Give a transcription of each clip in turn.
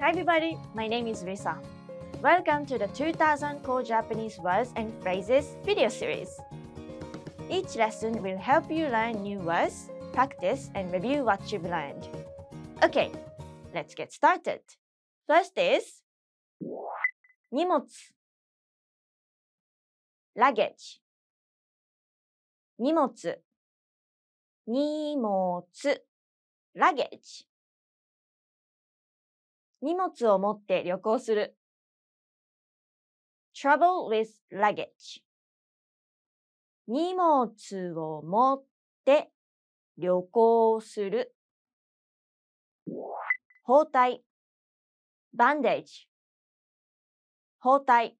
Hi everybody, my name is Risa. Welcome to the 2000 Core Japanese Words and Phrases video series. Each lesson will help you learn new words, practice, and review what you've learned. Okay, let's get started. First is 荷物 luggage 荷物荷物 luggage 荷物を持って旅行する。Travel with luggage 荷物を持って旅行する。包帯。bandage 包帯。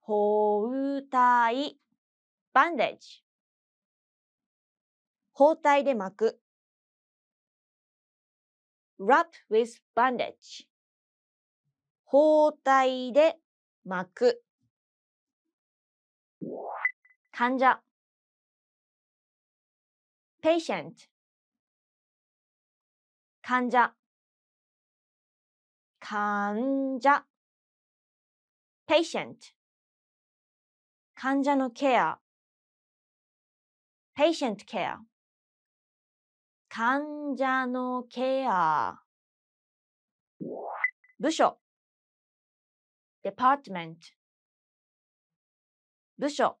包帯。bandage 包帯で巻く。Wrap with bandage 包帯で巻く患者 patient 患者患者 patient 患者のケア patient care 患者のケア部署 department 部署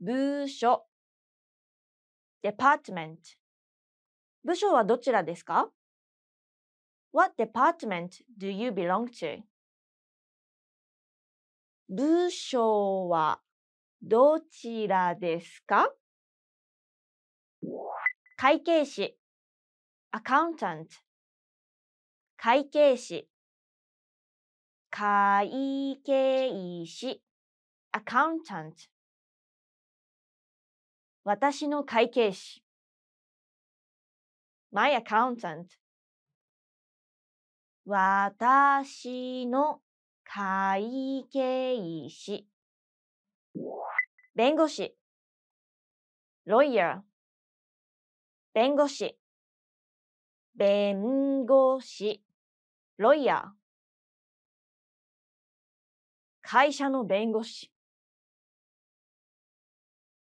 部署 department 部署はどちらですか ?What department do you belong to? 部署はどちらですか会計士 accountant 会計士会計士 accountant 私の会計士 my accountant 私の会計士弁護士 lawyer 弁護士。弁護士。ロイヤー。会社の弁護士。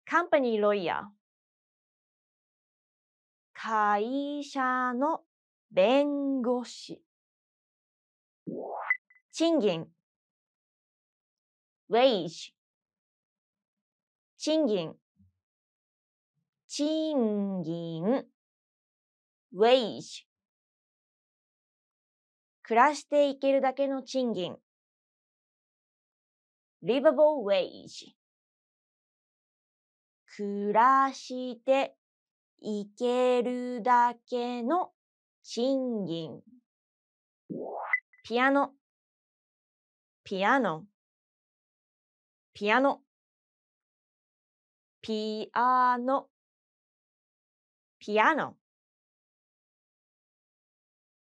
カンパニーロイヤー。会社の弁護士。賃金 wage 賃金賃金 wage 暮らしていけるだけの賃金。livable wage 暮らしていけるだけの賃金。ピアノ。ピアノ。ピアノ。ピアノ。ピアノ。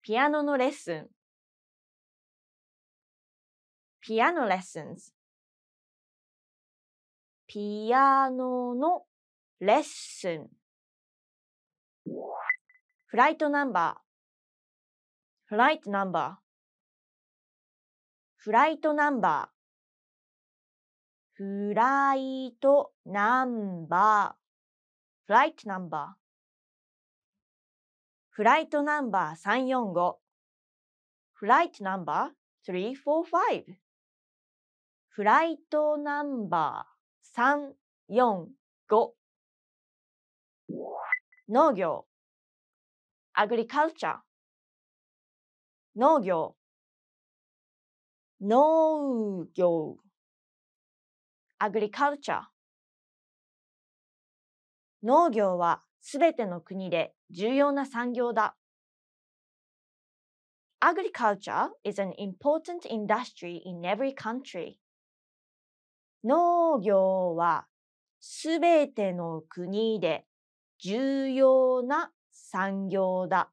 ピアノのレッスン。ピアノレッスンズ。ピアノのレッスン。フライトナンバー。フライトナンバー。フライトナンバー。フライトナンバー。フライトナンバー。フライトナンバー345フライトナンバー345フライトナンバー345農業。アグリカルチャー。農業。農業。agriculture 農業はすべての国で重要な産業だ。Agriculture is an important industry in every country. 農業はすべての国で重要な産業だ。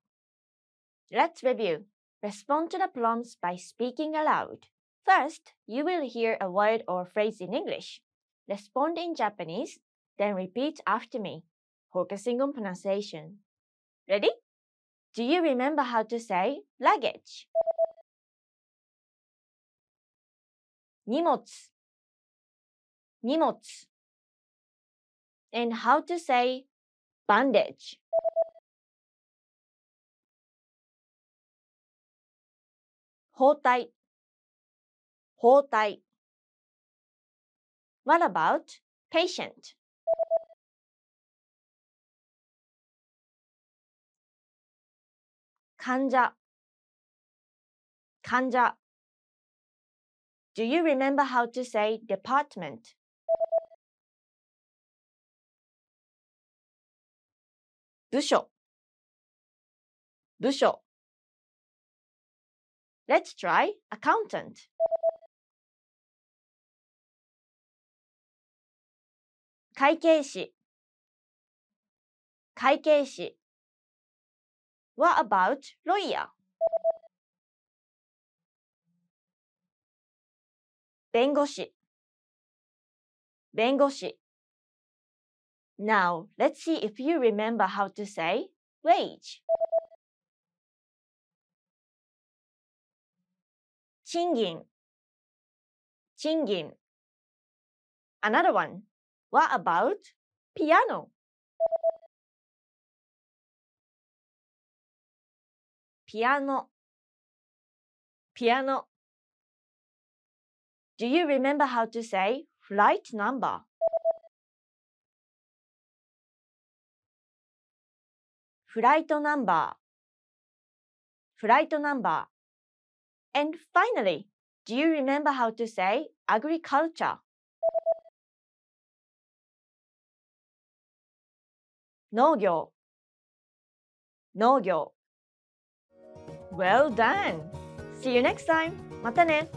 Let's review. Respond to the prompts by speaking aloud. First, you will hear a word or phrase in English. Respond in Japanese, then repeat after me, focusing on pronunciation. Ready? Do you remember how to say luggage? 荷物荷物 and how to say bandage 包帯包帯 What about patient? 患者患者 Do you remember how to say department? 部署部署 Let's try accountant. 会計士会計士 What about lawyer? Bengoshi. Bengoshi. Now, let's see if you remember how to say wage. Chingin. Chingin. Another one. What about piano? Piano piano Do you remember how to say flight number? Flight number Flight number And finally, do you remember how to say agriculture? 農業農業 Well done! See you next time! またね